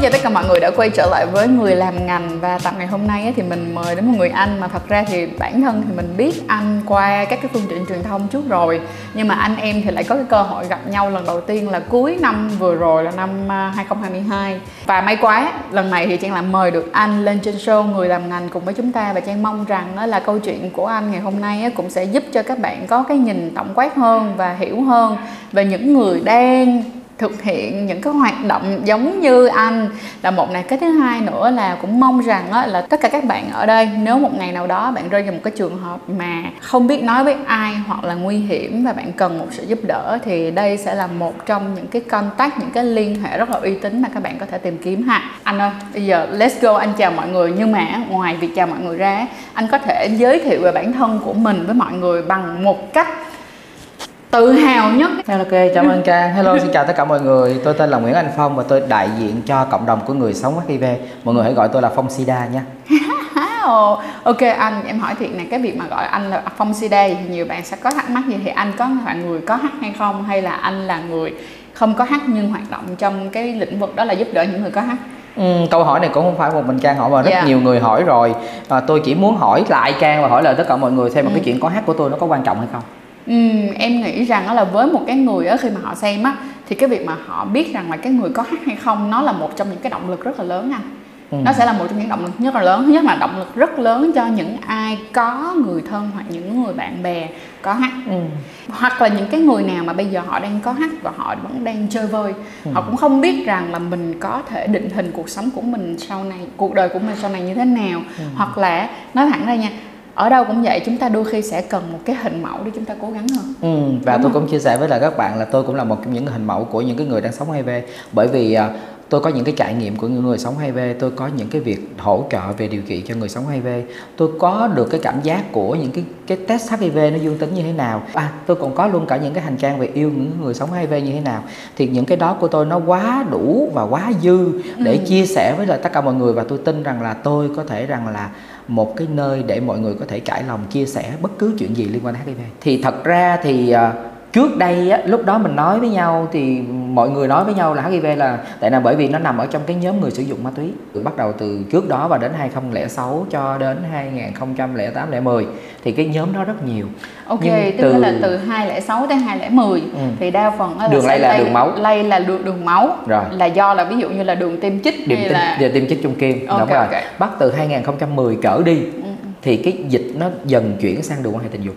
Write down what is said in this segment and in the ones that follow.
Xin chào tất cả mọi người đã quay trở lại với người làm ngành và tập ngày hôm nay thì mình mời đến một người anh mà thật ra thì bản thân thì mình biết anh qua các cái phương tiện truyền thông trước rồi. Nhưng mà anh em thì lại có cái cơ hội gặp nhau lần đầu tiên là cuối năm vừa rồi, là năm à, 2022 và may quá, lần này thì Trang lại mời được anh lên trên show người làm ngành cùng với chúng ta. Và Trang mong rằng đó là câu chuyện của anh ngày hôm nay cũng sẽ giúp cho các bạn có cái nhìn tổng quát hơn và hiểu hơn về những người đang thực hiện những cái hoạt động giống như anh. Là một này cái thứ hai nữa là cũng mong rằng á, là tất cả các bạn ở đây nếu một ngày nào đó bạn rơi vào một cái trường hợp mà không biết nói với ai hoặc là nguy hiểm và bạn cần một sự giúp đỡ thì đây sẽ là một trong những cái contact những cái liên hệ rất là uy tín mà các bạn có thể tìm kiếm ha. Anh ơi bây giờ let's go anh chào mọi người. Nhưng mà ngoài việc chào mọi người ra anh có thể giới thiệu về bản thân của mình với mọi người bằng một cách tự hào nhất Hello, ok, cảm ơn Trang. Hello, xin chào tất cả mọi người. Tôi tên là Nguyễn Anh Phong và tôi đại diện cho cộng đồng của người sống HIV. Mọi người hãy gọi tôi là Phong Sida nha. Ok anh, em hỏi thiệt này cái việc mà gọi anh là Phong Sida thì nhiều bạn sẽ có thắc mắc gì thì anh có là người có hát hay không hay là anh là người không có hát nhưng hoạt động trong cái lĩnh vực đó là giúp đỡ những người có hát Ừ, câu hỏi này cũng không phải một mình Trang hỏi mà rất Dạ. nhiều người hỏi rồi. À, tôi chỉ muốn hỏi lại Trang và hỏi lại tất cả mọi người xem một Ừ. cái chuyện có hát của tôi nó có quan trọng hay không. Ừm, em nghĩ rằng đó là với một cái người á khi mà họ xem á thì cái việc mà họ biết rằng là cái người có hát hay không nó là một trong những cái động lực rất là lớn anh Ừ. nó sẽ là một trong những động lực rất là lớn thứ nhất là động lực rất lớn cho những ai có người thân hoặc những người bạn bè có hát Ừ. hoặc là những cái người nào mà bây giờ họ đang có hát và họ vẫn đang chơi vơi Ừ. họ cũng không biết rằng là mình có thể định hình cuộc sống của mình sau này cuộc đời của mình sau này như thế nào Ừ. hoặc là nói thẳng ra nha ở đâu cũng vậy chúng ta đôi khi sẽ cần một cái hình mẫu để chúng ta cố gắng hơn. Ừ, và Đúng tôi không? cũng chia sẻ với lại các bạn là tôi cũng là một trong những hình mẫu của những cái người đang sống HIV bởi vì à, tôi có những cái trải nghiệm của những người sống HIV tôi có những cái việc hỗ trợ về điều trị cho người sống HIV tôi có được cái cảm giác của những cái cái test HIV nó dương tính như thế nào. À tôi còn có luôn cả những cái hành trang về yêu những người sống HIV như thế nào. Thì những cái đó của tôi nó quá đủ và quá dư để Ừ. chia sẻ với lại tất cả mọi người. Và tôi tin rằng là tôi có thể rằng là một cái nơi để mọi người có thể trải lòng chia sẻ bất cứ chuyện gì liên quan đến HIV thì thật ra thì uh, trước đây á, lúc đó mình nói với nhau thì mọi người nói với nhau là HIV là tại là bởi vì nó nằm ở trong cái nhóm người sử dụng ma túy bắt đầu từ trước đó và đến 2006 cho đến 2008 2010 thì cái nhóm đó rất nhiều Ok, Nhưng tức từ- là từ 206 tới 210 Ừ. thì đa phần á Đường lây là đường máu. Lây là đường, đường máu. Rồi. Là do là ví dụ như là đường tiêm chích điểm hay tiêm, là tiêm chích trung kim Ok, đúng rồi ok. bắt từ 2010 trở đi Ừ, ừ. thì cái dịch nó dần chuyển sang đường quan hệ tình dục.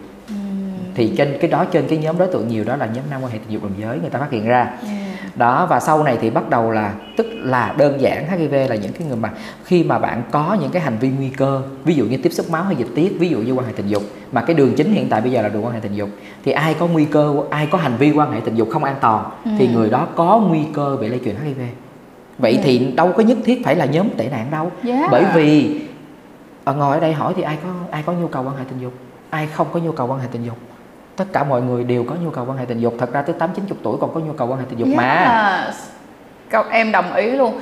Thì trên cái đó trên cái nhóm đối tượng nhiều đó là nhóm nam quan hệ tình dục đồng giới người ta phát hiện ra đó và sau này thì bắt đầu là tức là đơn giản HIV là những cái người mà khi mà bạn có những cái hành vi nguy cơ ví dụ như tiếp xúc máu hay dịch tiết ví dụ như quan hệ tình dục mà cái đường chính hiện tại bây giờ là đường quan hệ tình dục thì ai có nguy cơ ai có hành vi quan hệ tình dục không an toàn thì Ừ. người đó có nguy cơ bị lây truyền HIV vậy Ừ. thì đâu có nhất thiết phải là nhóm tệ nạn đâu Yeah. bởi vì ở ngồi ở đây hỏi thì ai có ai có nhu cầu quan hệ tình dục ai không có nhu cầu quan hệ tình dục tất cả mọi người đều có nhu cầu quan hệ tình dục thật ra tới tám chín chục tuổi còn có nhu cầu quan hệ tình dục mà Yes. Câu em đồng ý luôn.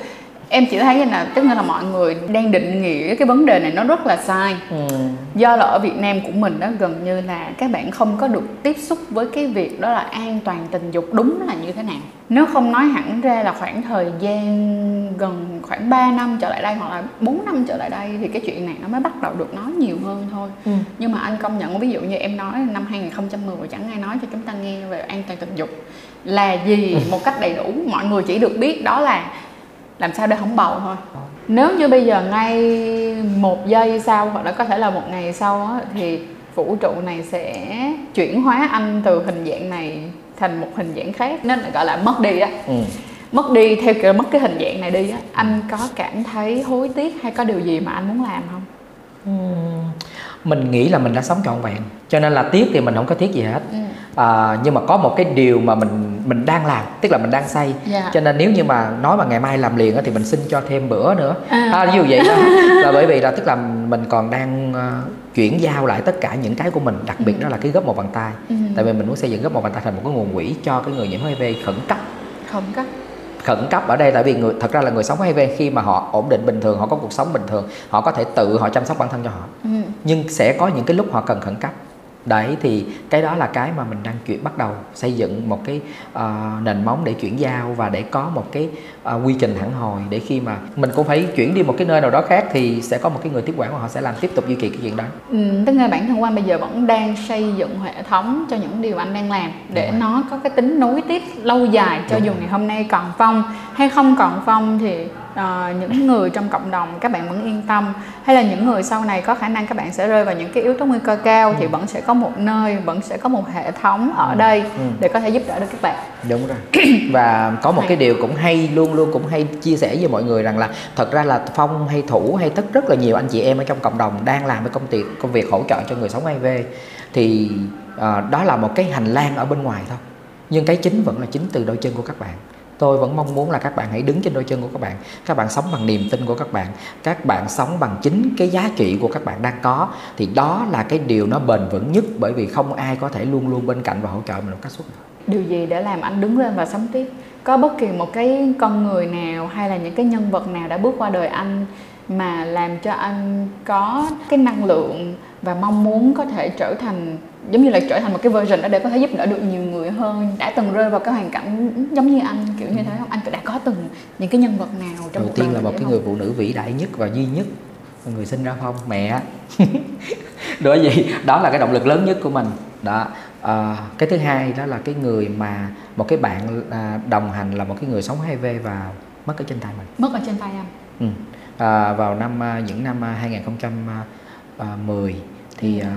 Em chỉ thấy là tức là mọi người đang định nghĩa cái vấn đề này nó rất là sai. ừ. do là ở Việt Nam của mình đó gần như là các bạn không có được tiếp xúc với cái việc đó là an toàn tình dục đúng là như thế nào nếu không nói hẳn ra là khoảng thời gian gần khoảng 3 năm trở lại đây hoặc là 4 năm trở lại đây thì cái chuyện này nó mới bắt đầu được nói nhiều hơn thôi Ừ. nhưng mà anh công nhận ví dụ như em nói năm 2010 chẳng ai nói cho chúng ta nghe về an toàn tình dục là gì một cách đầy đủ mọi người chỉ được biết đó là làm sao để không bầu thôi. Nếu như bây giờ ngay một giây sau hoặc là có thể là một ngày sau á, thì vũ trụ này sẽ chuyển hóa anh từ hình dạng này thành một hình dạng khác nên gọi là mất đi đó Ừ. mất đi theo kiểu mất cái hình dạng này đi á. Anh có cảm thấy hối tiếc hay có điều gì mà anh muốn làm không? Ừm, mình nghĩ là mình đã sống trọn vẹn cho nên là tiếc thì mình không có tiếc gì hết. Ừ. à, nhưng mà có một cái điều mà mình mình đang làm tức là mình đang say Dạ. cho nên nếu như mà nói mà ngày mai làm liền thì mình xin cho thêm bữa nữa À. à, ví dụ vậy đó là bởi vì là tức là mình còn đang ờ, chuyển giao lại tất cả những cái của mình đặc biệt Ừ. đó là cái gấp một bàn tay Ừ. tại vì mình muốn xây dựng gấp một bàn tay thành một cái nguồn quỹ cho cái người nhiễm HIV khẩn cấp không có khẩn cấp ở đây tại vì người thật ra là người sống HIV khi mà họ ổn định bình thường họ có cuộc sống bình thường họ có thể tự họ chăm sóc bản thân cho họ ừ. nhưng sẽ có những cái lúc họ cần khẩn cấp đấy thì cái đó là cái mà mình đang chuyển bắt đầu xây dựng một cái uh, nền móng để chuyển giao và để có một cái uh, quy trình hẳn hồi để khi mà mình cũng phải chuyển đi một cái nơi nào đó khác thì sẽ có một cái người tiếp quản và họ sẽ làm tiếp tục duy trì cái chuyện đó. Ừ, tức là bản thân quan bây giờ vẫn đang xây dựng hệ thống cho những điều anh đang làm để Đúng nó có cái tính nối tiếp lâu dài cho dù ngày hôm nay còn phong hay không còn phong thì ờ, những người trong cộng đồng các bạn vẫn yên tâm. Hay là những người sau này có khả năng các bạn sẽ rơi vào những cái yếu tố nguy cơ cao thì vẫn sẽ có một nơi vẫn sẽ có một hệ thống ở đây Ừ. để có thể giúp đỡ được các bạn. Đúng rồi. Và có một cái điều cũng hay luôn luôn cũng hay chia sẻ với mọi người rằng là thật ra là phong hay thủ hay tất rất là nhiều anh chị em ở trong cộng đồng đang làm cái công việc công việc hỗ trợ cho người sống hiv thì ờ, đó là một cái hành lang ở bên ngoài thôi. Nhưng cái chính vẫn là chính từ đôi chân của các bạn tôi vẫn mong muốn là các bạn hãy đứng trên đôi chân của các bạn. Các bạn sống bằng niềm tin của các bạn. Các bạn sống bằng chính cái giá trị của các bạn đang có. Thì đó là cái điều nó bền vững nhất, bởi vì không ai có thể luôn luôn bên cạnh và hỗ trợ mình một cách suốt đời. Điều gì để làm anh đứng lên và sống tiếp? Có bất kỳ một cái con người nào hay là những cái nhân vật nào đã bước qua đời anh mà làm cho anh có cái năng lượng và mong muốn có thể trở thành giống như là trở thành một cái version đó để có thể giúp đỡ được nhiều người hơn đã từng rơi vào cái hoàn cảnh giống như anh kiểu như thế không? Anh đã có từng những cái nhân vật nào trong đầu tiên là một vậy cái không? người phụ nữ vĩ đại nhất và duy nhất người sinh ra phong mẹ. Bởi vì đó là cái động lực lớn nhất của mình. Đó. À, cái thứ hai đó là cái người mà một cái bạn à, đồng hành là một cái người sống HIV và mất ở trên tay mình. Mất ở trên tay anh. Ừ. à, vào năm à, những năm à, 2010 thì à,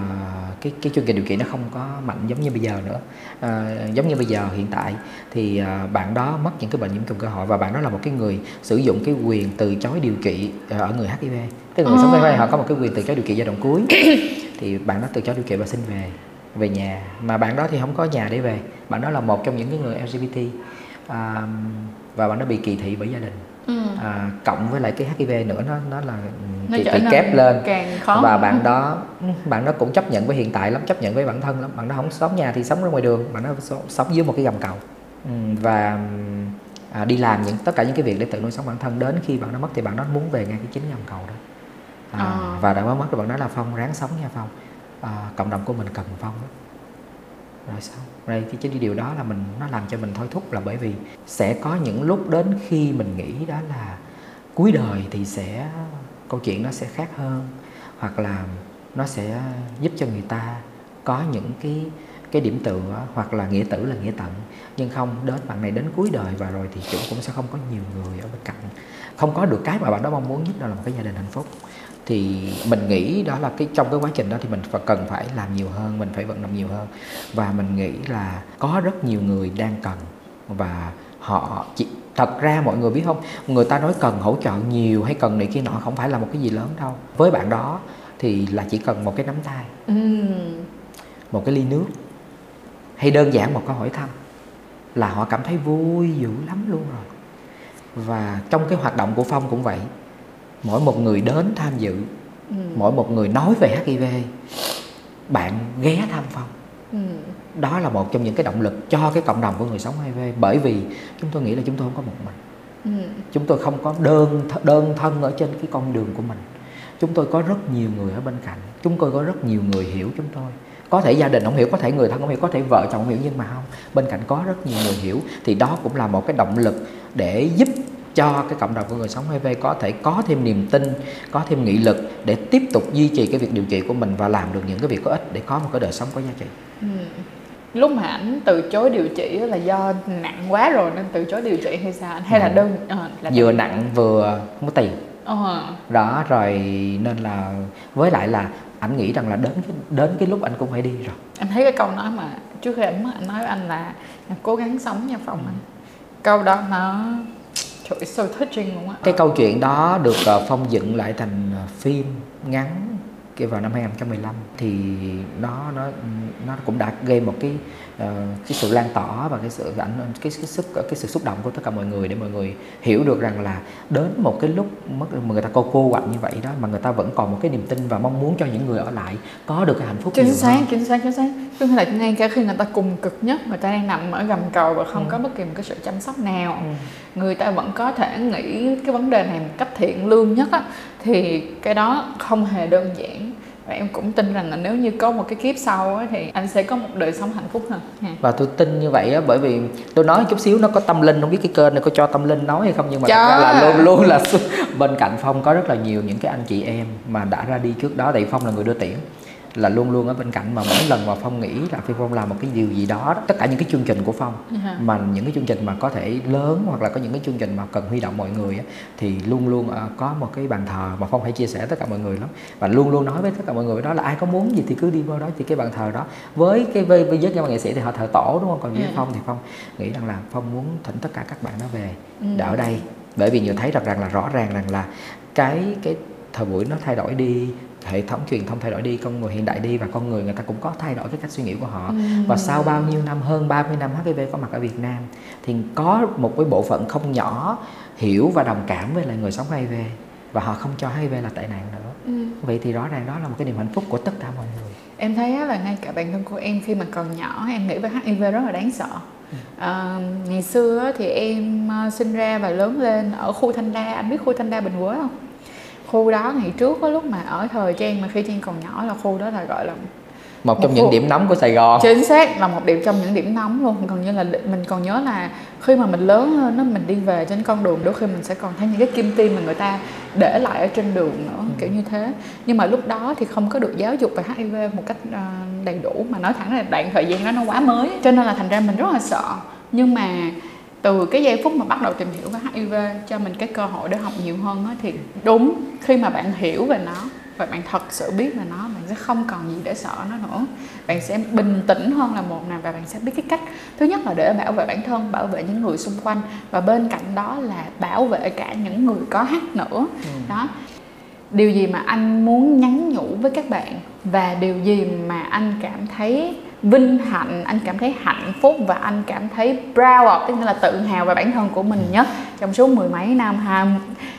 cái cái chương trình điều trị nó không có mạnh giống như bây giờ nữa. À, giống như bây giờ hiện tại thì à, bạn đó mất những cái bệnh nhiễm trùng cơ hội và bạn đó là một cái người sử dụng cái quyền từ chối điều trị à, ở người HIV tức là người sống À. HIV họ có một cái quyền từ chối điều trị giai đoạn cuối. Thì bạn đó từ chối điều trị và xin về về nhà. Mà bạn đó thì không có nhà để về. Bạn đó là một trong những cái người LGBT à, và bạn đó bị kỳ thị bởi gia đình ừ. à, cộng với lại cái HIV nữa nó nó là nó kỳ trở thị nên kép lên. càng khó và bạn đó bạn đó cũng chấp nhận với hiện tại lắm chấp nhận với bản thân lắm. Bạn đó không sống nhà thì sống ra ngoài đường bạn đó sống, dưới một cái gầm cầu. Ừ, và à, đi làm những tất cả những cái việc để tự nuôi sống bản thân đến khi bạn đó mất thì bạn đó muốn về ngay cái chính gầm cầu đó. À, À. và đã mới mất rồi bạn nói là phong ráng sống nha phong. À, cộng đồng của mình cần phong lắm rồi sao? Đây thì chính điều đó là mình, nó làm cho mình thôi thúc là bởi vì sẽ có những lúc đến khi mình nghĩ đó là cuối đời thì sẽ, câu chuyện nó sẽ khác hơn, hoặc là nó sẽ giúp cho người ta có những cái cái điểm tựa, hoặc là nghĩa tử là nghĩa tận. Nhưng không, đến bạn này đến cuối đời và rồi thì chủ cũng sẽ không có nhiều người ở bên cạnh. Không có được cái mà bạn đó mong muốn nhất, đó là một cái gia đình hạnh phúc thì mình nghĩ đó là cái trong cái quá trình đó thì mình phải cần phải làm nhiều hơn mình phải vận động nhiều hơn. Và mình nghĩ là có rất nhiều người đang cần và họ chỉ thật ra mọi người biết không? Người ta nói cần hỗ trợ nhiều hay cần này kia nọ không phải là một cái gì lớn đâu. Với bạn đó thì là chỉ cần một cái nắm tay ừ. một cái ly nước hay đơn giản một câu hỏi thăm là họ cảm thấy vui dữ lắm luôn rồi. Và trong cái hoạt động của phong cũng vậy mỗi một người đến tham dự Ừ. mỗi một người nói về hiv bạn ghé thăm phong Ừ. đó là một trong những cái động lực cho cái cộng đồng của người sống hiv bởi vì chúng tôi nghĩ là chúng tôi không có một mình Ừ. chúng tôi không có đơn đơn thân ở trên cái con đường của mình chúng tôi có rất nhiều người ở bên cạnh chúng tôi có rất nhiều người hiểu chúng tôi có thể gia đình không hiểu có thể người thân không hiểu có thể vợ chồng không hiểu nhưng mà không bên cạnh có rất nhiều người hiểu thì đó cũng là một cái động lực để giúp cho cái cộng đồng của người sống HIV có thể có thêm niềm tin, có thêm nghị lực để tiếp tục duy trì cái việc điều trị của mình và làm được những cái việc có ích để có một cái đời sống có giá trị. Ừ. lúc mà ảnh từ chối điều trị là do nặng quá rồi nên từ chối điều trị hay sao anh hay là Nặng. đơn ờ, là Vừa nặng vừa không có tiền. ờ đó rồi nên là với lại là ảnh nghĩ rằng là đến cái, đến cái lúc anh cũng phải đi rồi em thấy cái câu nói mà trước khi anh mất anh nói với anh là cố gắng sống nha phòng anh câu đó nó trời ơi, so touching luôn á. Cái câu chuyện đó được ờ, phong dựng lại thành ờ, phim ngắn cái vào năm 2015 thì nó nó nó cũng đã gây một cái ờ, cái sự lan tỏa và cái sự ảnh cái cái sức cái sự xúc động của tất cả mọi người để mọi người hiểu được rằng là đến một cái lúc mất mà người ta cô cô quạnh như vậy đó mà người ta vẫn còn một cái niềm tin và mong muốn cho những người ở lại có được cái hạnh phúc chính nhiều xác hơn. chính xác chính xác tức là ngay cả khi người ta cùng cực nhất người ta đang nằm ở gầm cầu và không Ừ. có bất kỳ một cái sự chăm sóc nào Ừ. người ta vẫn có thể nghĩ cái vấn đề này một cách thiện lương nhất á thì cái đó không hề đơn giản và em cũng tin rằng là nếu như có một cái kiếp sau á, thì anh sẽ có một đời sống hạnh phúc hơn ha. và tôi tin như vậy á bởi vì tôi nói chút xíu nó có tâm linh không biết cái kênh này có cho tâm linh nói hay không nhưng mà Cho. thật ra là luôn luôn là bên cạnh phong có rất là nhiều những cái anh chị em mà đã ra đi trước đó tại phong là người đưa tiễn là luôn luôn ở bên cạnh mà mỗi lần mà phong nghĩ là phi phong làm một cái điều gì đó tất cả những cái chương trình của phong Dạ. mà những cái chương trình mà có thể lớn hoặc là có những cái chương trình mà cần huy động mọi người á, thì luôn luôn ờ, có một cái bàn thờ mà phong phải chia sẻ tất cả mọi người lắm và luôn luôn nói với tất cả mọi người đó là ai có muốn gì thì cứ đi vào đó thì cái bàn thờ đó với cái với, với giới văn nghệ sĩ thì họ thờ tổ đúng không còn với Ừ. phong thì phong nghĩ rằng là phong muốn thỉnh tất cả các bạn đó về Ừ. ở đây bởi vì nhiều thấy rằng rằng là rõ ràng rằng là cái cái thời buổi nó thay đổi đi hệ thống truyền thông thay đổi đi con người hiện đại đi và con người người ta cũng có thay đổi cái cách suy nghĩ của họ. Ừ. và sau bao nhiêu năm hơn 30 năm HIV có mặt ở Việt Nam thì có một cái bộ phận không nhỏ hiểu và đồng cảm với lại người sống HIV và họ không cho HIV là tệ nạn nữa. Ừ. vậy thì rõ ràng đó là một cái niềm hạnh phúc của tất cả mọi người. Em thấy là ngay cả bản thân của em khi mà còn nhỏ em nghĩ về HIV rất là đáng sợ. À, ngày xưa thì em ờ, sinh ra và lớn lên ở khu Thanh Đa. Anh biết khu Thanh Đa Bình Quế không khu đó ngày trước có lúc mà ở thời Trang mà khi Trang còn nhỏ là khu đó là gọi là một trong Một những khu- điểm nóng của Sài Gòn. Chính xác là một điểm trong những điểm nóng luôn. Gần như là mình còn nhớ là khi mà mình lớn hơn đó mình đi về trên con đường đôi khi mình sẽ còn thấy những cái kim tiêm mà người ta để lại ở trên đường nữa kiểu như thế. Nhưng mà lúc đó thì không có được giáo dục về HIV một cách ờ, đầy đủ. Mà nói thẳng là đoạn thời gian đó nó quá mới cho nên là thành ra mình rất là sợ. Nhưng mà từ cái giây phút mà bắt đầu tìm hiểu về HIV cho mình cái cơ hội để học nhiều hơn á, thì đúng khi mà bạn hiểu về nó và bạn thật sự biết về nó bạn sẽ không còn gì để sợ nó nữa. Bạn sẽ bình tĩnh hơn là một nè và bạn sẽ biết cái cách. Thứ nhất là để bảo vệ bản thân bảo vệ những người xung quanh và bên cạnh đó là bảo vệ cả những người có hát nữa. Đó điều gì mà anh muốn nhắn nhủ với các bạn và điều gì mà anh cảm thấy vinh hạnh anh cảm thấy hạnh phúc và anh cảm thấy proud of tức là tự hào về bản thân của mình nhất trong suốt mười mấy năm ha?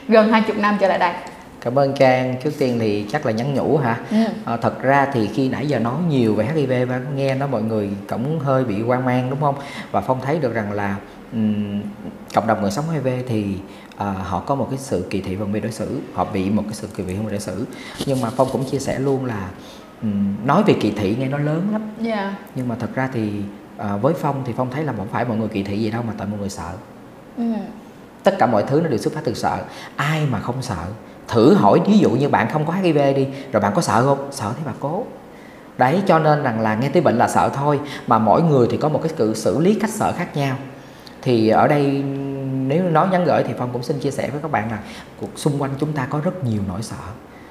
Gần hai chục năm trở lại đây. Cảm ơn Trang. Trước tiên thì chắc là nhắn nhủ hả? Ừ. Ờ, thật ra thì khi nãy giờ nói nhiều về HIV và nghe nó mọi người cũng hơi bị hoang mang đúng không? Và phong thấy được rằng là ừm, cộng đồng người sống HIV thì ờ, họ có một cái sự kỳ thị biệt đối xử. Họ bị một cái sự kỳ thị biệt đối xử. Nhưng mà phong cũng chia sẻ luôn là ừm, nói về kỳ thị nghe nó lớn lắm. Yeah. nhưng mà thật ra thì ờ, với phong thì phong thấy là không phải mọi người kỳ thị gì đâu mà tại mọi người sợ. Ừ. tất cả mọi thứ nó đều xuất phát từ sợ. Ai mà không sợ? Thử hỏi ví dụ như bạn không có HIV đi rồi bạn có sợ không? Sợ thì bà cố. Đấy cho nên rằng là nghe tới bệnh là sợ thôi. Mà mỗi người thì có một cái sự xử lý cách sợ khác nhau. Thì ở đây nếu nói nhắn gửi thì phong cũng xin chia sẻ với các bạn là cuộc xung quanh chúng ta có rất nhiều nỗi sợ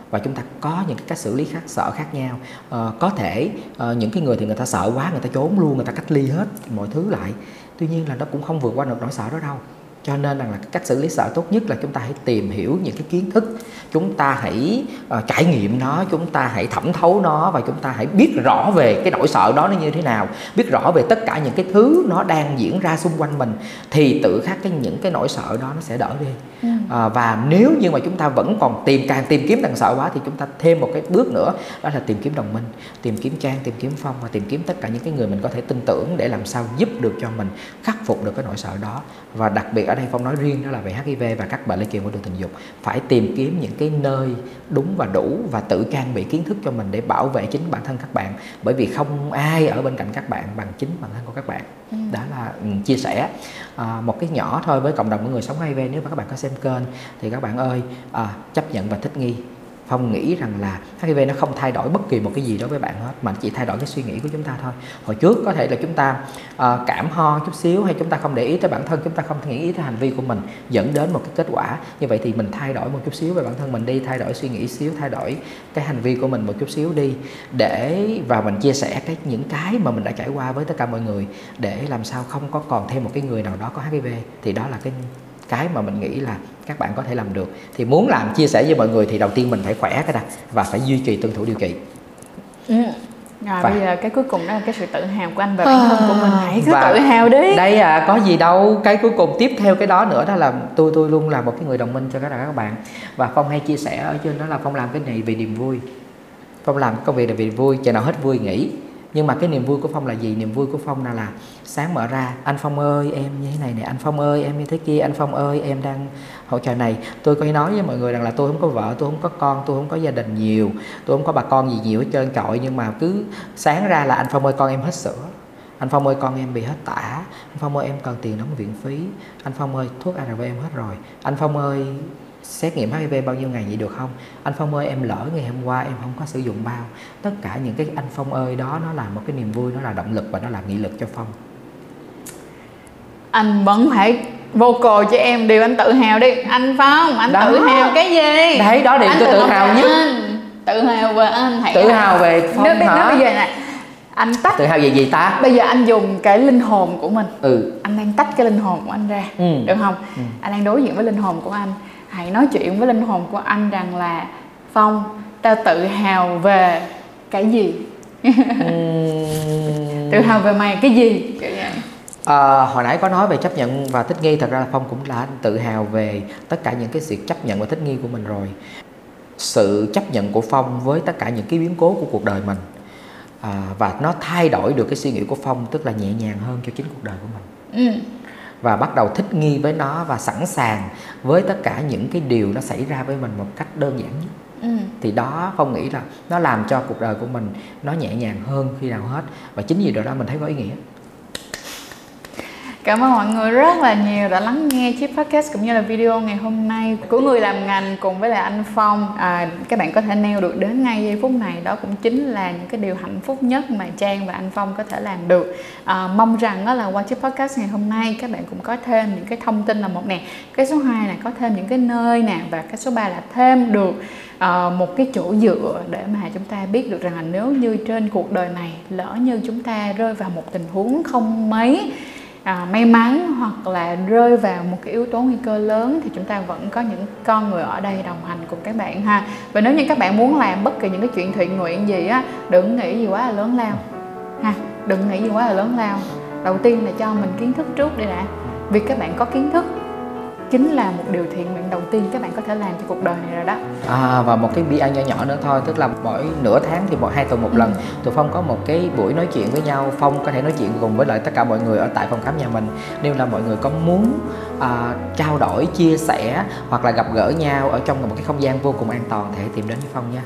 và chúng ta có những cái cách xử lý khác sợ khác nhau. Ờ, có thể ờ, những cái người thì người ta sợ quá người ta trốn luôn người ta cách ly hết mọi thứ lại. Tuy nhiên là nó cũng không vượt qua được nỗi sợ đó đâu cho nên rằng là cách xử lý sợ tốt nhất là chúng ta hãy tìm hiểu những cái kiến thức chúng ta hãy uh, trải nghiệm nó chúng ta hãy thẩm thấu nó và chúng ta hãy biết rõ về cái nỗi sợ đó nó như thế nào biết rõ về tất cả những cái thứ nó đang diễn ra xung quanh mình thì tự khắc cái những cái nỗi sợ đó nó sẽ đỡ đi Ừ à, và nếu như mà chúng ta vẫn còn tìm càng tìm kiếm đằng sợ quá thì chúng ta thêm một cái bước nữa đó là tìm kiếm đồng minh tìm kiếm trang tìm kiếm phong và tìm kiếm tất cả những cái người mình có thể tin tưởng để làm sao giúp được cho mình khắc phục được cái nỗi sợ đó. Và đặc biệt ở đây phong nói riêng đó là về HIV và các bệnh lây truyền qua đường tình dục. Phải tìm kiếm những cái nơi đúng và đủ và tự trang bị kiến thức cho mình để bảo vệ chính bản thân các bạn. Bởi vì không ai ở bên cạnh các bạn bằng chính bản thân của các bạn. Ừ. đó là ừ, chia sẻ. À, một cái nhỏ thôi với cộng đồng của người sống HIV nếu mà các bạn có xem lên. Thì các bạn ơi à, chấp nhận và thích nghi. Phong nghĩ rằng là HIV nó không thay đổi bất kỳ một cái gì đối với bạn hết mà chỉ thay đổi cái suy nghĩ của chúng ta thôi. Hồi trước có thể là chúng ta à, cảm ho chút xíu hay chúng ta không để ý tới bản thân chúng ta không nghĩ ý tới hành vi của mình dẫn đến một cái kết quả. Như vậy thì mình thay đổi một chút xíu về bản thân mình đi thay đổi suy nghĩ xíu thay đổi cái hành vi của mình một chút xíu đi để và mình chia sẻ cái những cái mà mình đã trải qua với tất cả mọi người để làm sao không có còn thêm một cái người nào đó có HIV thì đó là cái cái mà mình nghĩ là các bạn có thể làm được. Thì muốn làm chia sẻ với mọi người thì đầu tiên mình phải khỏe cái đã và phải duy trì tuân thủ điều trị. Ừ. Rồi Và- bây giờ cái cuối cùng đó là cái sự tự hào của anh về bản thân của mình. Hãy cứ Và tự hào đi. đây à có gì đâu. Cái cuối cùng tiếp theo cái đó nữa đó là tôi tôi luôn là một cái người đồng minh cho tất cả các bạn. Và phong hay chia sẻ ở trên đó là phong làm cái này vì niềm vui. Phong làm công việc này vì vui chờ nào hết vui nghỉ nhưng mà cái niềm vui của phong là gì? Niềm vui của phong là là sáng mở ra, anh phong ơi, em như thế này nè, anh phong ơi, em như thế kia, anh phong ơi, em đang hỗ trợ này. Tôi có nói với mọi người rằng là tôi không có vợ, tôi không có con, tôi không có gia đình nhiều, tôi không có bà con gì nhiều hết trơn trọi, nhưng mà cứ sáng ra là, anh phong ơi, con em hết sữa. Anh Phong ơi, con em bị hết tả. Anh Phong ơi, em cần tiền đóng viện phí. Anh Phong ơi, thuốc ARV em hết rồi. Anh Phong ơi xét nghiệm HIV bao nhiêu ngày vậy được không? Anh Phong ơi em lỡ ngày hôm qua em không có sử dụng bao. Tất cả những cái anh Phong ơi đó nó là một cái niềm vui nó là động lực và nó là nghị lực cho Phong. Anh vẫn phải vocal cho em điều anh tự hào đi. Anh Phong anh Đó. tự hào cái gì? Đấy đó điều tôi tự hào nhất. anh. tự hào về anh hãy tự hào về Phong biết hả? nói bây giờ này anh tách. Tự hào về gì ta? Bây giờ anh dùng cái linh hồn của mình. Ừ. Anh đang tách cái linh hồn của anh ra Ừ. được không? Ừ. anh đang đối diện với linh hồn của anh hãy nói chuyện với linh hồn của anh rằng là phong tao tự hào về cái gì? Tự hào về mày cái gì? Kiểu vậy. À, hồi nãy có nói về chấp nhận và thích nghi thật ra là phong cũng đã tự hào về tất cả những cái sự chấp nhận và thích nghi của mình rồi. Sự chấp nhận của phong với tất cả những cái biến cố của cuộc đời mình à, và nó thay đổi được cái suy nghĩ của phong tức là nhẹ nhàng hơn cho chính cuộc đời của mình. Ừ. và bắt đầu thích nghi với nó và sẵn sàng với tất cả những cái điều nó xảy ra với mình một cách đơn giản nhất. Ừ. thì đó phong nghĩ là nó làm cho cuộc đời của mình nó nhẹ nhàng hơn khi nào hết. Và chính vì điều đó mình thấy có ý nghĩa Cảm ơn mọi người rất là nhiều đã lắng nghe chiếc podcast cũng như là video ngày hôm nay của người làm ngành cùng với là anh Phong. À, các bạn có thể nêu được đến ngay giây phút này đó cũng chính là những cái điều hạnh phúc nhất mà Trang và anh Phong có thể làm được. À, mong rằng đó là qua chiếc podcast ngày hôm nay các bạn cũng có thêm những cái thông tin là một nè, cái số 2 là có thêm những cái nơi nè và cái số 3 là thêm được uh, một cái chỗ dựa để mà chúng ta biết được rằng là nếu như trên cuộc đời này lỡ như chúng ta rơi vào một tình huống không mấy à, may mắn hoặc là rơi vào một cái yếu tố nguy cơ lớn thì chúng ta vẫn có những con người ở đây đồng hành cùng các bạn ha. Và nếu như các bạn muốn làm bất kỳ những cái chuyện thiện nguyện gì á đừng nghĩ gì quá là lớn lao ha. Đừng nghĩ gì quá là lớn lao. Đầu tiên là cho mình kiến thức trước đi đã. Vì các bạn có kiến thức chính là một điều thiện nguyện đầu tiên các bạn có thể làm cho cuộc đời này rồi đó. À, và một cái bi nhỏ nhỏ nữa thôi tức là mỗi nửa tháng thì mỗi hai tuần một lần. Tụi phong có một cái buổi nói chuyện với nhau phong có thể nói chuyện cùng với lại tất cả mọi người ở tại phòng khám nhà mình. Nếu là mọi người có muốn à, trao đổi chia sẻ hoặc là gặp gỡ nhau ở trong một cái không gian vô cùng an toàn thì hãy tìm đến với phong nha